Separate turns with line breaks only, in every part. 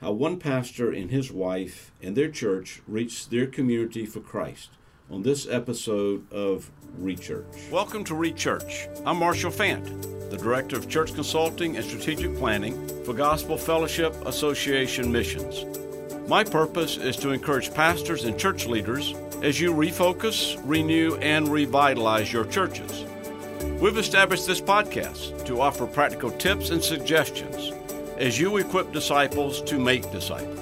how one pastor and his wife and their church reached their community for Christ on this episode of Rechurch. Welcome to Rechurch. I'm Marshall Fant, the Director of Church Consulting and Strategic Planning for Gospel Fellowship Association Missions. My purpose is to encourage pastors and church leaders as you refocus, renew, and revitalize your churches. We've established this podcast to offer practical tips and suggestions as you equip disciples to make disciples.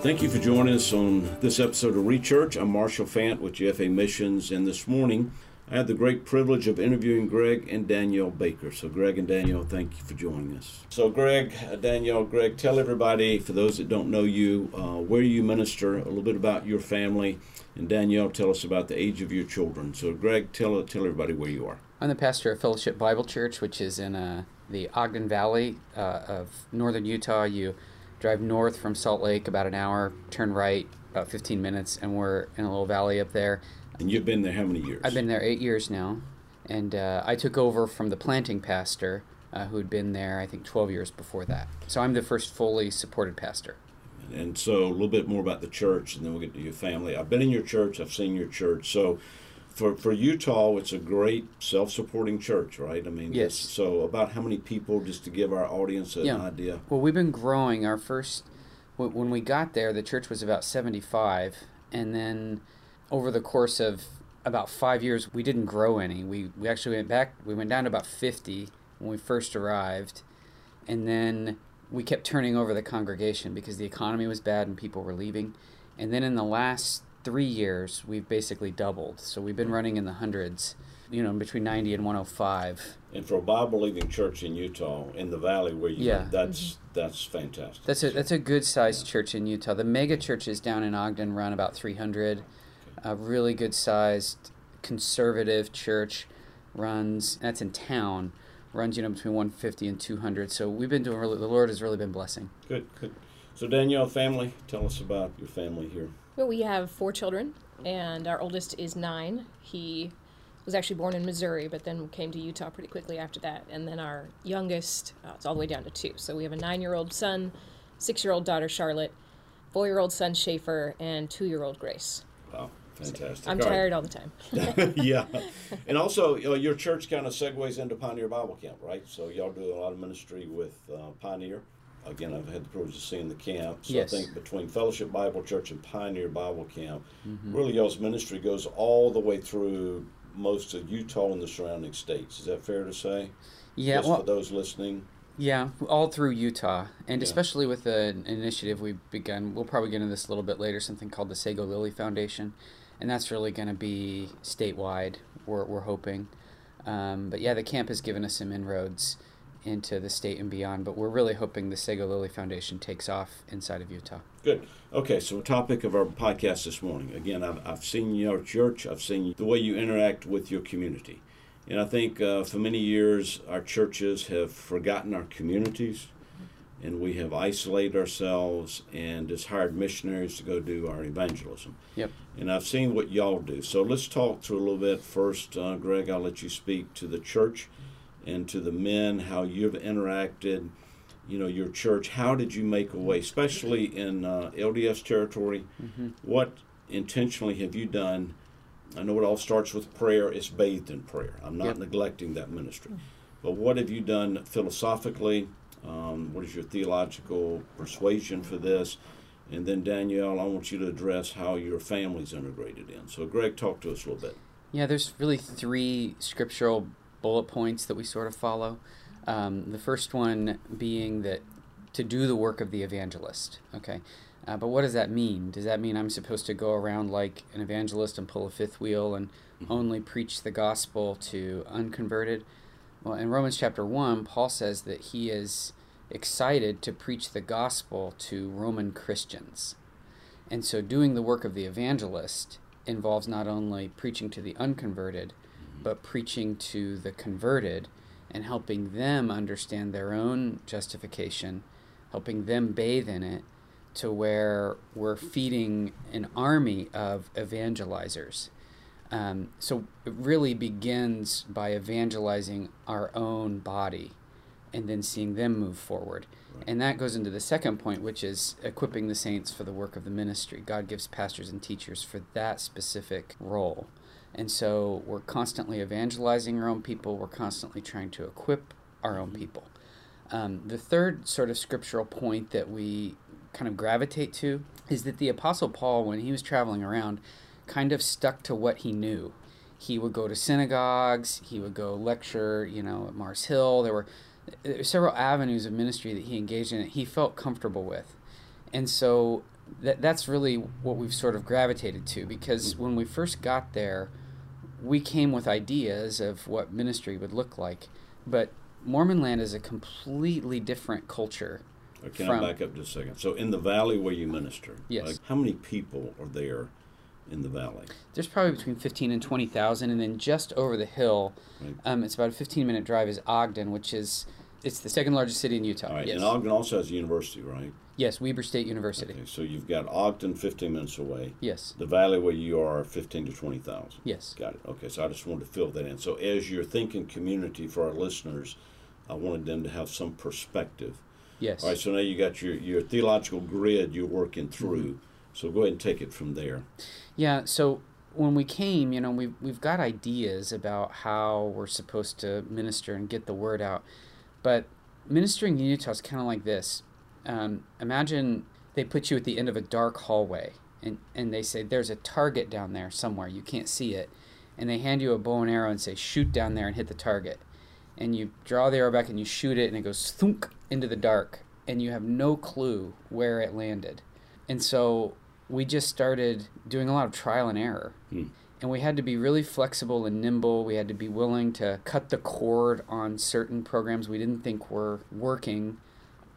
Thank you for joining us on this episode of Rechurch. I'm Marshall Fant with GFA Missions, and this morning I had the great privilege of interviewing Greg and Danielle Baker. So, Greg and Danielle, thank you for joining us. So, Greg, uh, Danielle, Greg, tell everybody, for those that don't know you, uh, where you minister, a little bit about your family, and Danielle, tell us about the age of your children. So, Greg, tell tell everybody where you are.
I'm the pastor of Fellowship Bible Church, which is in uh, the Ogden Valley uh, of northern Utah. You drive north from Salt Lake about an hour, turn right about 15 minutes, and we're in a little valley up there.
And you've been there how many years?
I've been there eight years now, and uh, I took over from the planting pastor uh, who had been there, I think, 12 years before that. So I'm the first fully supported pastor.
And so a little bit more about the church, and then we'll get to your family. I've been in your church, I've seen your church. So for, for Utah, it's a great self supporting church, right? I mean,
yes.
So, about how many people, just to give our audience an
yeah.
idea?
Well, we've been growing. Our first, when we got there, the church was about 75. And then over the course of about five years, we didn't grow any. We, we actually went back, we went down to about 50 when we first arrived. And then we kept turning over the congregation because the economy was bad and people were leaving. And then in the last three years, we've basically doubled. So we've been running in the hundreds, you know, between 90 and 105.
And for a Bible believing church in Utah, in the valley where you yeah. Live, that's mm-hmm. that's fantastic.
That's a that's a good sized yeah. church in Utah. The mega churches down in Ogden run about 300. Okay. A really good sized conservative church runs that's in town runs you know between 150 and 200 so we've been doing really the lord has really been blessing
good good so danielle family tell us about your family here
well, we have four children, and our oldest is nine. He was actually born in Missouri, but then came to Utah pretty quickly after that. And then our youngest, uh, it's all the way down to two. So we have a nine year old son, six year old daughter, Charlotte, four year old son, Schaefer, and two year old Grace.
Wow. Fantastic.
I'm all tired right. all the time.
yeah. And also, you know, your church kind of segues into Pioneer Bible Camp, right? So, y'all do a lot of ministry with uh, Pioneer again, I've had the privilege of seeing the camp. So
yes.
I think between Fellowship Bible Church and Pioneer Bible Camp, mm-hmm. really y'all's ministry goes all the way through most of Utah and the surrounding states. Is that fair to say?
Yeah.
Just
well,
for those listening.
Yeah, all through Utah, and yeah. especially with the initiative we've begun. We'll probably get into this a little bit later. Something called the Sego Lily Foundation, and that's really going to be statewide. We're we're hoping. Um, but yeah, the camp has given us some inroads into the state and beyond. But we're really hoping the Sego Lily Foundation takes off inside of Utah.
Good. Okay, so topic of our podcast this morning. Again, I've, I've seen your church, I've seen the way you interact with your community. And I think uh, for many years, our churches have forgotten our communities and we have isolated ourselves and just hired missionaries to go do our evangelism.
Yep.
And I've seen what y'all do. So let's talk through a little bit. First, uh, Greg, I'll let you speak to the church and to the men, how you've interacted, you know, your church. How did you make a way, especially in uh, LDS territory? Mm-hmm. What intentionally have you done? I know it all starts with prayer. It's bathed in prayer. I'm not yep. neglecting that ministry. But what have you done philosophically? Um, what is your theological persuasion for this? And then Danielle, I want you to address how your family's integrated in. So, Greg, talk to us a little bit.
Yeah, there's really three scriptural bullet points that we sort of follow. Um, the first one being that to do the work of the evangelist. Okay. Uh, but what does that mean? Does that mean I'm supposed to go around like an evangelist and pull a fifth wheel and mm-hmm. only preach the gospel to unconverted? Well, in Romans chapter 1, Paul says that he is excited to preach the gospel to Roman Christians. And so doing the work of the evangelist involves not only preaching to the unconverted, but preaching to the converted and helping them understand their own justification, helping them bathe in it to where we're feeding an army of evangelizers. Um, so it really begins by evangelizing our own body and then seeing them move forward.
Right.
And that goes into the second point, which is equipping the saints for the work of the ministry. God gives pastors and teachers for that specific role. And so we're constantly evangelizing our own people, we're constantly trying to equip our own people. Um, the third sort of scriptural point that we kind of gravitate to is that the Apostle Paul, when he was traveling around, kind of stuck to what he knew. He would go to synagogues, he would go lecture, you know, at Mars Hill. There were, there were several avenues of ministry that he engaged in that he felt comfortable with. And so that, that's really what we've sort of gravitated to because when we first got there, we came with ideas of what ministry would look like. But Mormon land is a completely different culture.
Okay,
from,
I back up just a second. So, in the valley where you minister,
Yes.
like, how many people are there in the valley?
There's probably between 15 and 20,000. And then just over the hill,
Right.
um, it's about a 15 minute drive, is Ogden, which is it's the second largest city in Utah.
All right,
yes.
and Ogden also has a university, right?
Yes, Weber State University.
Okay, so you've got Ogden 15 minutes away.
Yes.
The valley where you are 15 to 20,000.
Yes.
Got it. Okay, so I just wanted to fill that in. So as you're thinking community for our listeners, I wanted them to have some perspective.
Yes.
All right, so now you got your, your theological grid you're working through.
Mm-hmm.
So go ahead and take it from there.
Yeah, so when we came, you know, we've, we've got ideas about how we're supposed to minister and get the word out. But ministering in Utah is kind of like this. Um, imagine they put you at the end of a dark hallway and, and they say, There's a target down there somewhere. You can't see it. And they hand you a bow and arrow and say, Shoot down there and hit the target. And you draw the arrow back and you shoot it and it goes thunk into the dark. And you have no clue where it landed. And so we just started doing a lot of trial and error.
Hmm.
And we had to be really flexible and nimble. We had to be willing to cut the cord on certain programs we didn't think were working.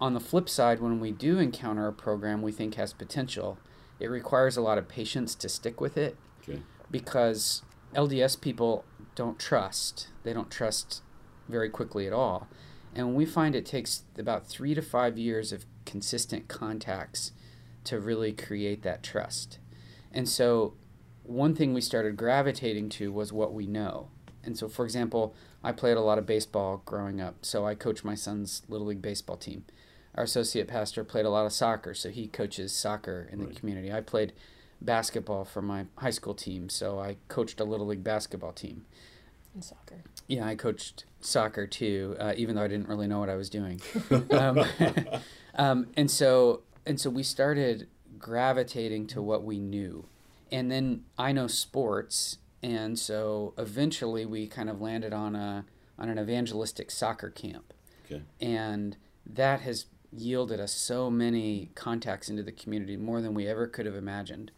On the flip side, when we do encounter a program we think has potential, it requires a lot of patience to stick with it
Okay.
because LDS people don't trust. They don't trust very quickly at all. And we find it takes about three to five years of consistent contacts to really create that trust. And so, one thing we started gravitating to was what we know. And so, for example, I played a lot of baseball growing up, so I coach my son's Little League baseball team. Our associate pastor played a lot of soccer, so he coaches soccer in the
Right.
community. I played basketball for my high school team, so I coached a Little League basketball team.
in soccer.
Yeah, I coached soccer too, uh, even though I didn't really know what I was doing. um, um, and so and so we started gravitating to what we knew, and then I know sports, and so eventually we kind of landed on a on an evangelistic soccer camp,
Okay.
and that has yielded us so many contacts into the community more than we ever could have imagined.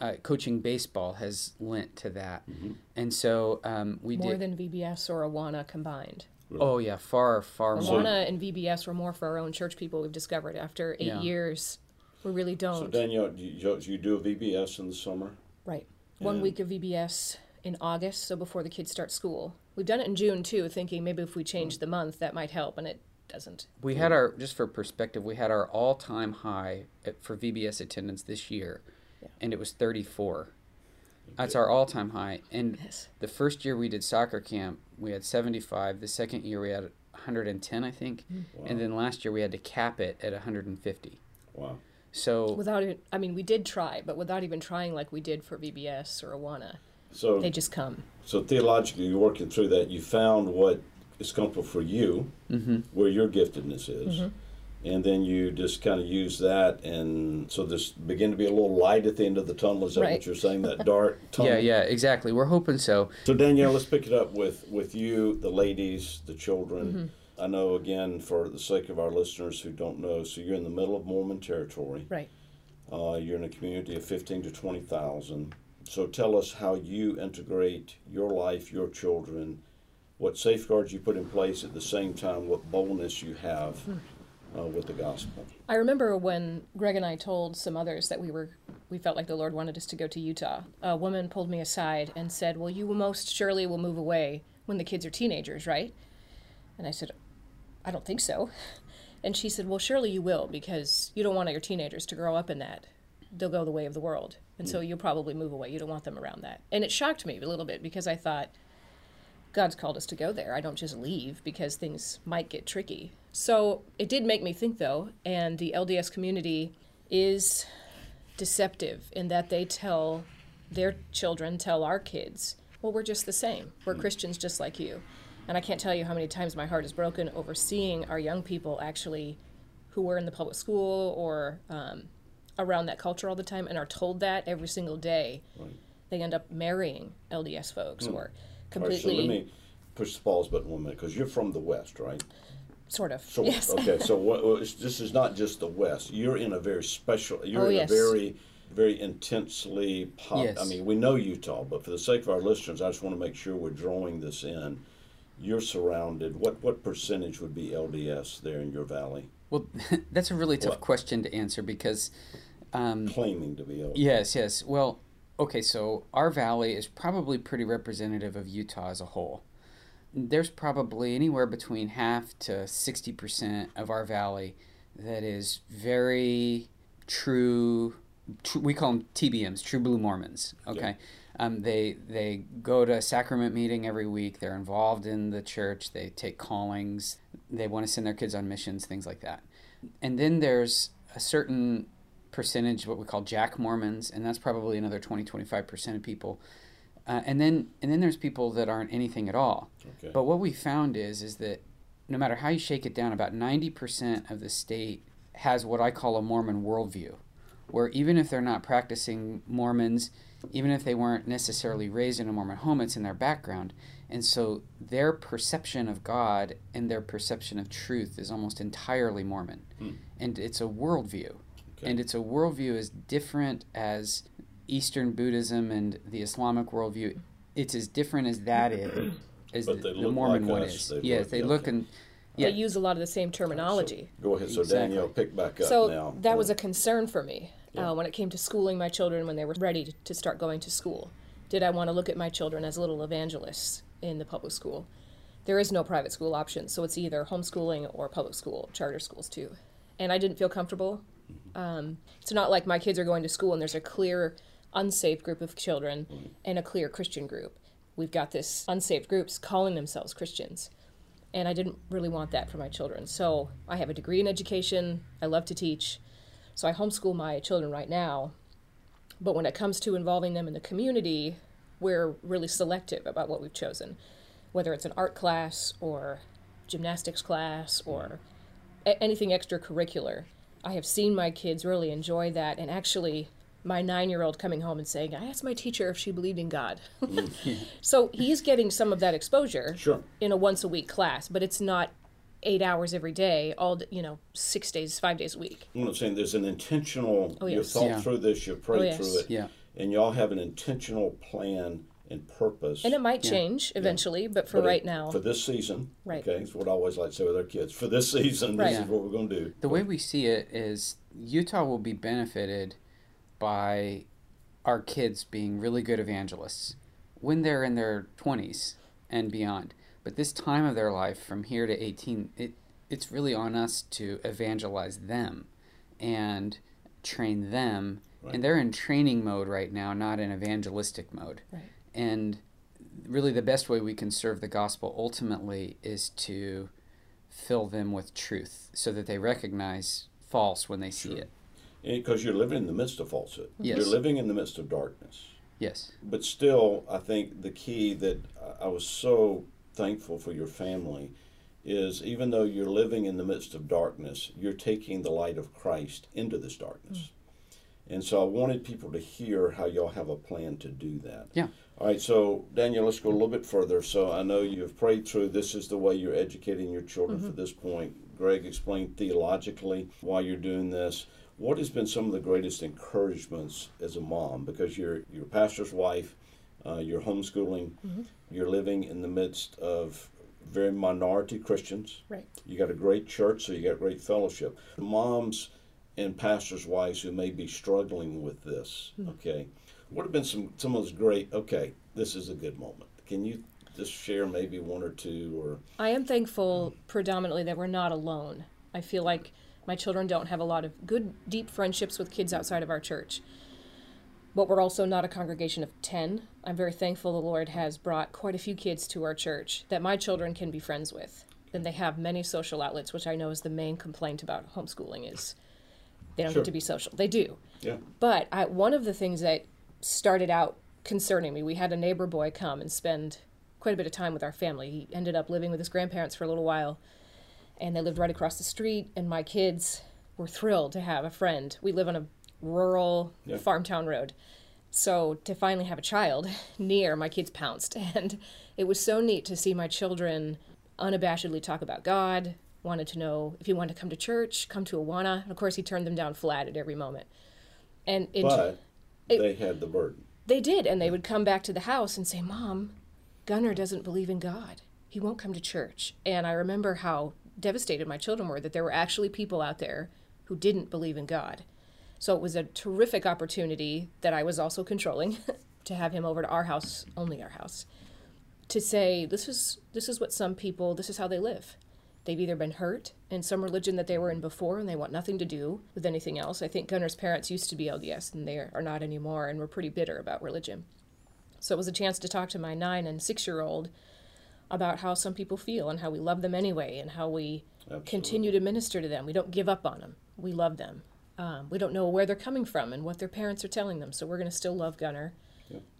Uh, coaching baseball has lent to that,
Mm-hmm.
and so um, we
More
did.
than VBS or Awana combined.
Oh yeah, far far more.
Awana and VBS were more for our own church people. We've discovered after eight
Yeah.
years, we really don't.
So Danielle, do you, you do a VBS in the summer?
Right. One
And-
week of VBS in August, so before the kids start school. We've done it in June too, thinking maybe if we change the month that might help, and it doesn't.
We had our just for perspective, we had our all-time high at, for VBS attendance this year,
Yeah.
and it was 34. That's our all-time high. And
Yes.
the first year we did soccer camp, we had 75. The second year we had 110, I think, hmm.
Wow.
and then last year we had to cap it at 150.
Wow.
So
Without even, I mean, we did try, but without even trying like we did for VBS or Awana,
So
they just come.
So theologically, you're working through that. You found what is comfortable for you,
mhm.
where your giftedness is, and then you just kind of use that, and so there's begin to be a little light at the end of the tunnel. Is that
Right.
what you're saying? That dark tunnel.
yeah, yeah, exactly. We're hoping so.
So Danielle, let's pick it up with with you, the ladies, the children. I know again for the sake of our listeners who don't know. So you're in the middle of Mormon territory.
Right.
Uh, you're in a community of 15 to 20,000. So tell us how you integrate your life, your children, what safeguards you put in place at the same time, what boldness you have uh, with the gospel.
I remember when Greg and I told some others that we were we felt like the Lord wanted us to go to Utah. A woman pulled me aside and said, "Well, you most surely will move away when the kids are teenagers, right?" And I said, "I don't think so." And she said, "Well, surely you will because you don't want your teenagers to grow up in that. They'll go the way of the world. And so you'll probably move away. You don't want them around that." And it shocked me a little bit because I thought God's called us to go there. I don't just leave because things might get tricky. So it did make me think, though, and the LDS community is deceptive in that they tell their children, tell our kids, well, we're just the same. We're mm. Christians just like you. And I can't tell you how many times my heart is broken over seeing our young people actually who were in the public school or um, around that culture all the time and are told that every single day. Right. They end up marrying LDS folks mm. or completely.
Right, so let me push the pause button one minute because you're from the West, right?
Sort of.
Sort
yes.
Okay, so what, this is not just the West. You're in a very special. You're oh, in yes. a very very intensely pop. Yes. I mean, we know Utah, but for the sake of our listeners, I just want to make sure we're drawing this in. You're surrounded. What what percentage would be LDS there in your valley?
Well, that's a really tough what? question to answer because
um, claiming to be LDS.
Yes, yes. Well, okay. So our valley is probably pretty representative of Utah as a whole. There's probably anywhere between half to sixty percent of our valley that is very true we call them TBMs, True Blue Mormons. Okay, yeah. um, they they go to a sacrament meeting every week. They're involved in the church. They take callings. They want to send their kids on missions, things like that. And then there's a certain percentage, of what we call Jack Mormons, and that's probably another 20 25 percent of people. Uh, and then and then there's people that aren't anything at all. Okay. But what we found is is that no matter how you shake it down, about 90% of the state has what I call a Mormon worldview where even if they're not practicing Mormons, even if they weren't necessarily raised in a Mormon home, it's in their background. And so their perception of God and their perception of truth is almost entirely Mormon. Hmm. And it's a worldview. Okay. And it's a worldview as different as Eastern Buddhism and the Islamic worldview. It's as different as that is, as the, the, Mormon like one is. They yes, look, they okay. look and
yeah. they use a lot of the same terminology.
So, go ahead. So exactly. Danielle, pick back up
so
now.
that was a concern for me yeah. uh, when it came to schooling my children when they were ready to start going to school. Did I want to look at my children as little evangelists in the public school? There is no private school option, so it's either homeschooling or public school, charter schools too. And I didn't feel comfortable. Um, it's not like my kids are going to school and there's a clear unsaved group of children mm-hmm. and a clear Christian group. We've got this unsaved groups calling themselves Christians and I didn't really want that for my children. So I have a degree in education. I love to teach. So I homeschool my children right now. But when it comes to involving them in the community, we're really selective about what we've chosen, whether it's an art class or gymnastics class or anything extracurricular. I have seen my kids really enjoy that and actually my nine year old coming home and saying, I asked my teacher if she believed in God. so he's getting some of that exposure
sure.
in a once a week class, but it's not eight hours every day, all you know, six days, five days a week.
I'm saying there's an intentional. Oh, yes. You've thought yeah. through this. You've prayed oh, yes. through it.
Yeah.
And y'all have an intentional plan and purpose.
And it might yeah. change eventually, yeah. but for but right it, now.
For this season.
Right.
Okay, it's what I always like to say with our kids. For this season, right. this is what we're going to do.
The way we see it is Utah will be benefited by our kids being really good evangelists when they're in their 20s and beyond. But this time of their life, from here to 18, it, it's really on us to evangelize them and train them. Right. And they're in training mode right now, not in evangelistic mode.
Right.
And really, the best way we can serve the gospel ultimately is to fill them with truth so that they recognize false when they see sure. it
because you're living in the midst of falsehood.
Yes.
You're living in the midst of darkness.
Yes.
But still, I think the key that I was so thankful for your family is even though you're living in the midst of darkness, you're taking the light of Christ into this darkness. Mm. And so I wanted people to hear how y'all have a plan to do that.
Yeah.
All right, so Danielle, let's go a little bit further. So I know you've prayed through this is the way you're educating your children mm-hmm. for this point. Greg explained theologically why you're doing this. What has been some of the greatest encouragements as a mom? Because you're you're pastor's wife, uh, you're homeschooling, mm-hmm. you're living in the midst of very minority Christians.
Right.
You got a great church, so you got great fellowship. Moms and pastors' wives who may be struggling with this. Mm-hmm. Okay. What have been some some of those great? Okay, this is a good moment. Can you just share maybe one or two or?
I am thankful predominantly that we're not alone. I feel like my children don't have a lot of good, deep friendships with kids outside of our church. but we're also not a congregation of 10. I'm very thankful the Lord has brought quite a few kids to our church that my children can be friends with. And they have many social outlets, which I know is the main complaint about homeschooling is they don't
Sure.
get to be social. They do.
Yeah.
But I, one of the things that started out concerning me, we had a neighbor boy come and spend quite a bit of time with our family. He ended up living with his grandparents for a little while, and they lived right across the street. And my kids were thrilled to have a friend. We live on a rural
Yeah.
farm town road. So to finally have a child near, my kids pounced. And it was so neat to see my children unabashedly talk about God, wanted to know if he wanted to come to church, come to Awana. And of course, he turned them down flat at every moment. And it,
But
it-
they had the burden.
they did. And they would come back to the house and say, Mom, Gunnar doesn't believe in God. He won't come to church. And I remember how devastated my children were that there were actually people out there who didn't believe in God. So it was a terrific opportunity that I was also controlling to have him over to our house, only our house, to say this is this is what some people this is how they live. They've either been hurt in some religion that they were in before and they want nothing to do with anything else. I think Gunnar's parents used to be LDS and they are not anymore and were pretty bitter about religion. So it was a chance to talk to my nine and six year old about how some people feel and how we love them anyway and how we continue to minister to them. We don't give up on them. We love them. Um, we don't know where they're coming from and what their parents are telling them. So we're going to still love Gunnar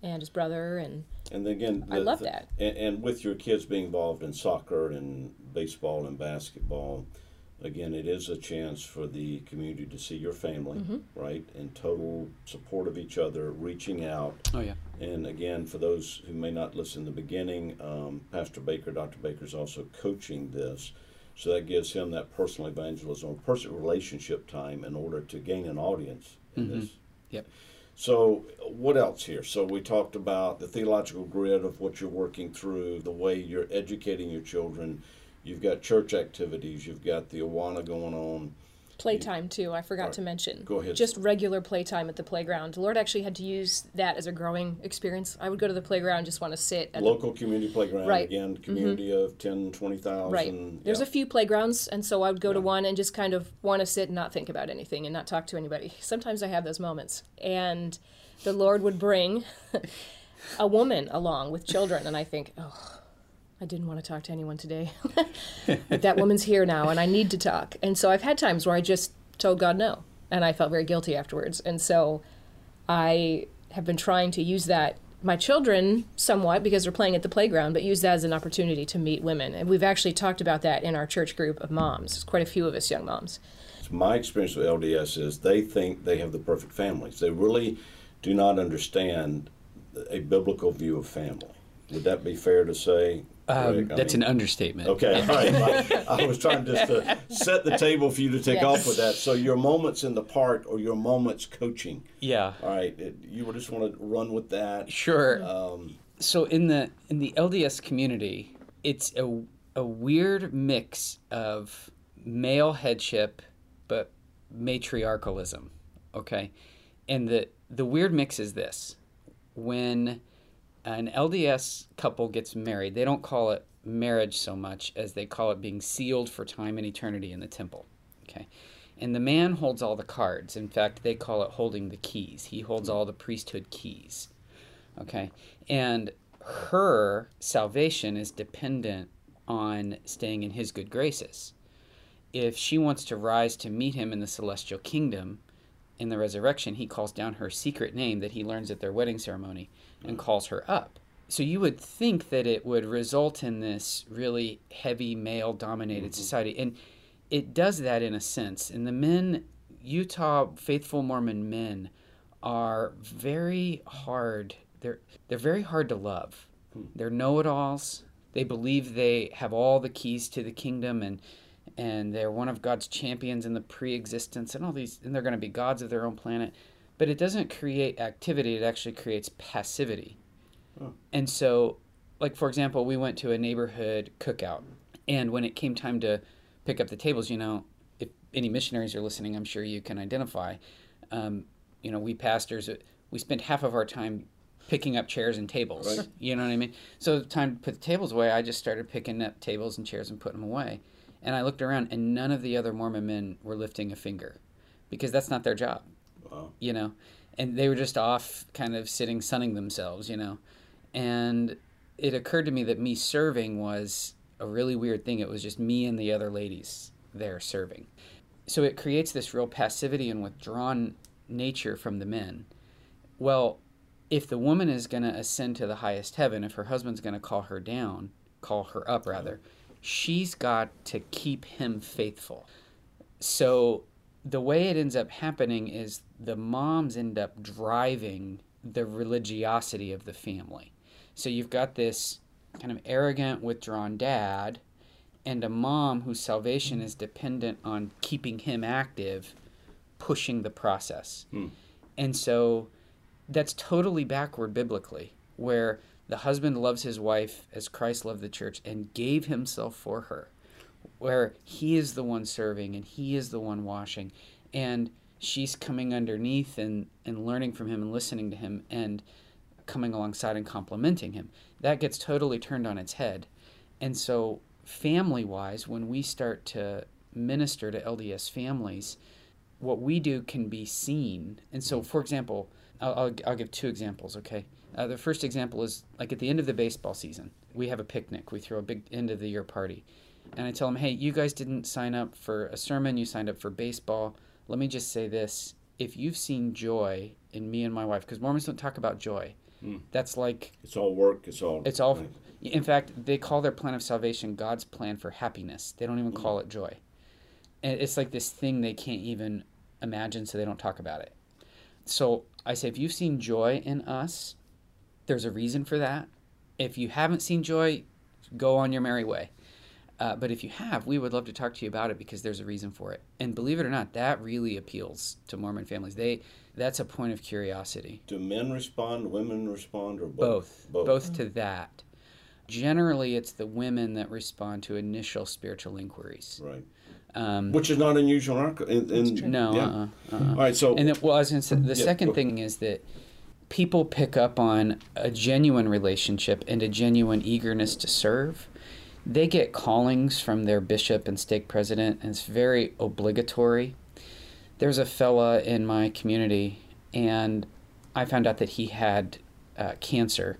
and his brother. And
And again,
I love
the-
that.
And, and with your kids being involved in soccer and baseball and basketball, again, it is a chance for the community to see your family,
Mm-hmm.
right, in total support of each other, reaching out.
Oh yeah.
And again, for those who may not listen in the beginning, um, Pastor Baker, Dr. Baker is also coaching this. So that gives him that personal evangelism, personal relationship time in order to gain an audience in this.
Yep.
So, what else here? So, we talked about the theological grid of what you're working through, the way you're educating your children. You've got church activities, you've got the Awana going on.
Playtime, too, I forgot to mention.
Go ahead.
Just regular playtime at the playground. The Lord actually had to use that as a growing experience. I would go to the playground, just want to sit at the
Local community playground,
Right. Mm-hmm.
again, community of 10, 20,000.
Right. There's
yeah.
a few playgrounds, and so I would go to one and just kind of want to sit and not think about anything and not talk to anybody. Sometimes I have those moments. And the Lord would bring a woman along with children, and I think, oh, I didn't want to talk to anyone today. but that woman's here now, and I need to talk. And so I've had times where I just told God no, and I felt very guilty afterwards. And so I have been trying to use that my children somewhat because they're playing at the playground, but use that as an opportunity to meet women. And we've actually talked about that in our church group of moms. There's quite a few of us young moms.
my experience with LDS is they think they have the perfect families. They really do not understand a biblical view of family. Would that be fair to say?
Um, that's
mean-
an understatement.
Okay, all right. I, I was trying just to set the table for you to take
Yes.
off with that. So your moments in the park or your moments coaching.
Yeah.
All right, it, you would just want to run with that.
Sure.
Um,
so in the in the LDS community, it's a a weird mix of male headship but matriarchalism. Okay? And the the weird mix is this. When an LDS couple gets married, they don't call it marriage so much as they call it being sealed for time and eternity in the temple. Okay. And the man holds all the cards. In fact, they call it holding the keys. He holds all the priesthood keys. Okay. And her salvation is dependent on staying in his good graces. If she wants to rise to meet him in the celestial kingdom in the resurrection, he calls down her secret name that he learns at their wedding ceremony and mm. calls her up. So you would think that it would result in this really heavy male dominated mm-hmm. society. And it does that in a sense. And the men, Utah faithful Mormon men, are very hard. They're they're very hard to love. Hmm. They're know-it-alls. They believe they have all the keys to the kingdom and and they're one of God's champions in the pre-existence and all these and they're going to be gods of their own planet. But it doesn't create activity, it actually creates passivity. And so like for example, we went to a neighborhood cookout and when it came time to pick up the tables, you know, if any missionaries are listening, I'm sure you can identify. Um, you know, we pastors, we spent half of our time picking up chairs and tables.
Right.
You know what I mean? So the time to put the tables away, I just started picking up tables and chairs and putting them away. And I looked around, and none of the other Mormon men were lifting a finger, because that's not their job.
wow.
You know, and they were just off, kind of sitting, sunning themselves, you know. And it occurred to me that me serving was a really weird thing. It was just me and the other ladies there serving. So it creates this real passivity and withdrawn nature from the men. Well, if the woman is going to ascend to the highest heaven, if her husband's going to call her down, call her up rather, she's got to keep him faithful. So the way it ends up happening is the moms end up driving the religiosity of the family. So you've got this kind of arrogant, withdrawn dad and a mom whose salvation is dependent on keeping him active, pushing the process. Hmm. And so that's totally backward biblically, where the husband loves his wife as Christ loved the church and gave himself for her, where he is the one serving and he is the one washing, and she's coming underneath and, and learning from him and listening to him and coming alongside and complimenting him. That gets totally turned on its head. And so, family wise, when we start to minister to LDS families, what we do can be seen. And so, for example, I'll, I'll, I'll give two examples, okay? Uh, the first example is like at the end of the baseball season, we have a picnic. We throw a big end of the year party. And I tell them, hey, you guys didn't sign up for a sermon, you signed up for baseball. Let me just say this if you've seen joy in me and my wife, because Mormons don't talk about joy, mm. that's like.
It's all work, it's all.
It's all. In fact, they call their plan of salvation God's plan for happiness. They don't even mm. call it joy. And it's like this thing they can't even imagine, so they don't talk about it. So I say, if you've seen joy in us, there's a reason for that. If you haven't seen joy, go on your merry way. Uh, but if you have, we would love to talk to you about it because there's a reason for it. And believe it or not, that really appeals to Mormon families. They that's a point of curiosity.
Do men respond, women respond, or
both? Both, both, both to that. Generally, it's the women that respond to initial spiritual inquiries.
Right. Um, Which is not unusual in, in
no. Yeah. Uh-uh, uh-uh.
All right. So
and it, well, I was say the yeah, second thing is that people pick up on a genuine relationship and a genuine eagerness to serve. They get callings from their bishop and stake president, and it's very obligatory. There's a fella in my community, and I found out that he had uh, cancer,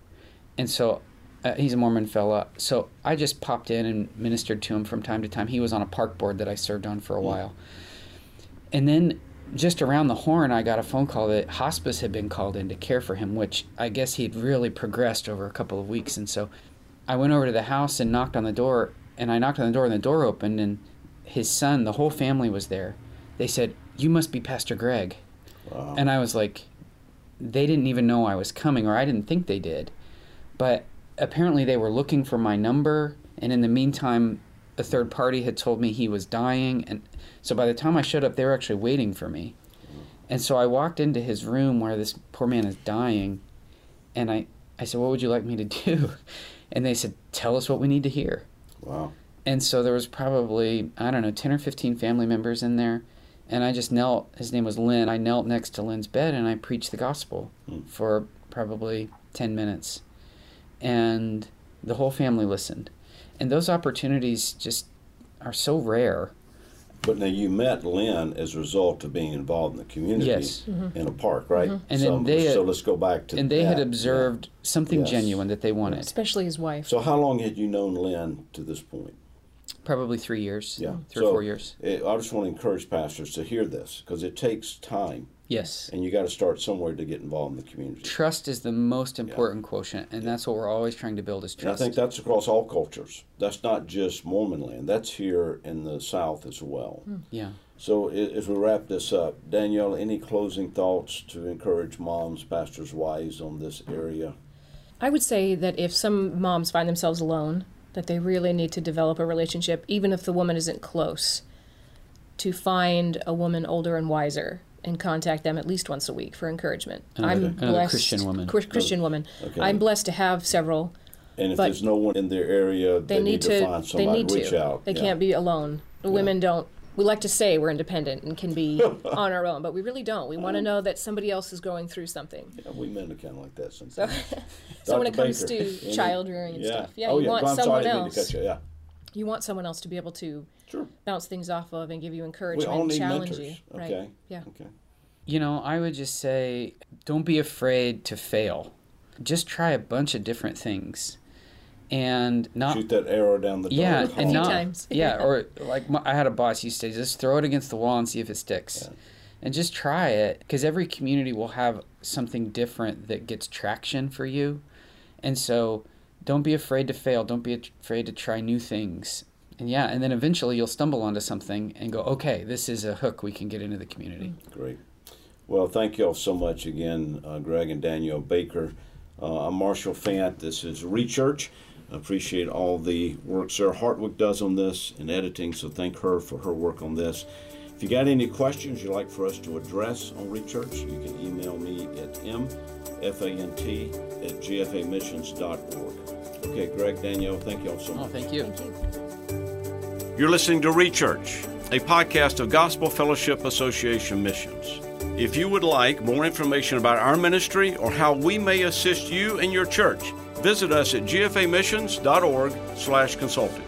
and so uh, he's a Mormon fella. So I just popped in and ministered to him from time to time. He was on a park board that I served on for a hmm. while. And then just around the horn, I got a phone call that hospice had been called in to care for him, which I guess he'd really progressed over a couple of weeks. And so I went over to the house and knocked on the door. And I knocked on the door, and the door opened, and his son, the whole family was there. They said, You must be Pastor Greg. Wow. And I was like, They didn't even know I was coming, or I didn't think they did. But apparently they were looking for my number, and in the meantime, a third party had told me he was dying, and so by the time I showed up, they were actually waiting for me. And so I walked into his room where this poor man is dying, and I, I said, What would you like me to do? And they said, Tell us what we need to hear.
Wow.
And so there was probably, I don't know, 10 or 15 family members in there. And I just knelt, his name was Lynn. I knelt next to Lynn's bed and I preached the gospel hmm. for probably 10 minutes and the whole family listened. And those opportunities just are so rare.
But now you met Lynn as a result of being involved in the community
yes.
mm-hmm. in a park, right? Mm-hmm.
And
so,
then they
so let's go back to
and they
that.
had observed yeah. something yes. genuine that they wanted,
especially his wife.
So how long had you known Lynn to this point?
Probably three years.
Yeah,
three so or four years.
It, I just want to encourage pastors to hear this because it takes time
Yes.
And you got to start somewhere to get involved in the community.
Trust is the most important yeah. quotient, and yeah. that's what we're always trying to build is trust.
And I think that's across all cultures. That's not just Mormon land. That's here in the South as well.
Hmm. Yeah.
So as we wrap this up, Danielle, any closing thoughts to encourage moms, pastors, wives on this area?
I would say that if some moms find themselves alone, that they really need to develop a relationship, even if the woman isn't close, to find a woman older and wiser and contact them at least once a week for encouragement.
Another, I'm another blessed, Christian woman.
Christian woman. Okay. I'm blessed to have several.
And if there's no one in their area, they, they need, need, to, find somebody
they need
to reach
to.
out.
They yeah. can't be alone. The yeah. women don't. We like to say we're independent and can be on our own, but we really don't. We want to uh-huh. know that somebody else is going through something.
Yeah, we men are kind of like that sometimes.
So, so when it comes Baker. to child rearing and stuff, yeah, oh, you want someone else. You, yeah. You want someone else to be able to
sure.
bounce things off of and give you encouragement, and challenge
mentors.
you.
Okay.
Right. Yeah.
Okay.
You know, I would just say don't be afraid to fail. Just try a bunch of different things and not
shoot that arrow down the
yeah and not
times.
yeah or like my, I had a boss used to say just throw it against the wall and see if it sticks yeah. and just try it because every community will have something different that gets traction for you and so don't be afraid to fail. Don't be afraid to try new things. And yeah and then eventually you'll stumble onto something and go okay this is a hook we can get into the community.
Great. Well thank you all so much again uh, greg and danielle baker. Uh, i'm marshall fant. This is rechurch. I appreciate all the work Sarah Hartwick does on this and editing, so thank her for her work on this. If you got any questions you'd like for us to address on Rechurch, you can email me at mfant at gfamissions.org. Okay, Greg, Danielle, thank you all so oh, much.
Oh, thank you.
Thank you.
You're listening to Rechurch, a podcast of Gospel Fellowship Association Missions. If you would like more information about our ministry or how we may assist you and your church, visit us at gfamissions.org slash consulting.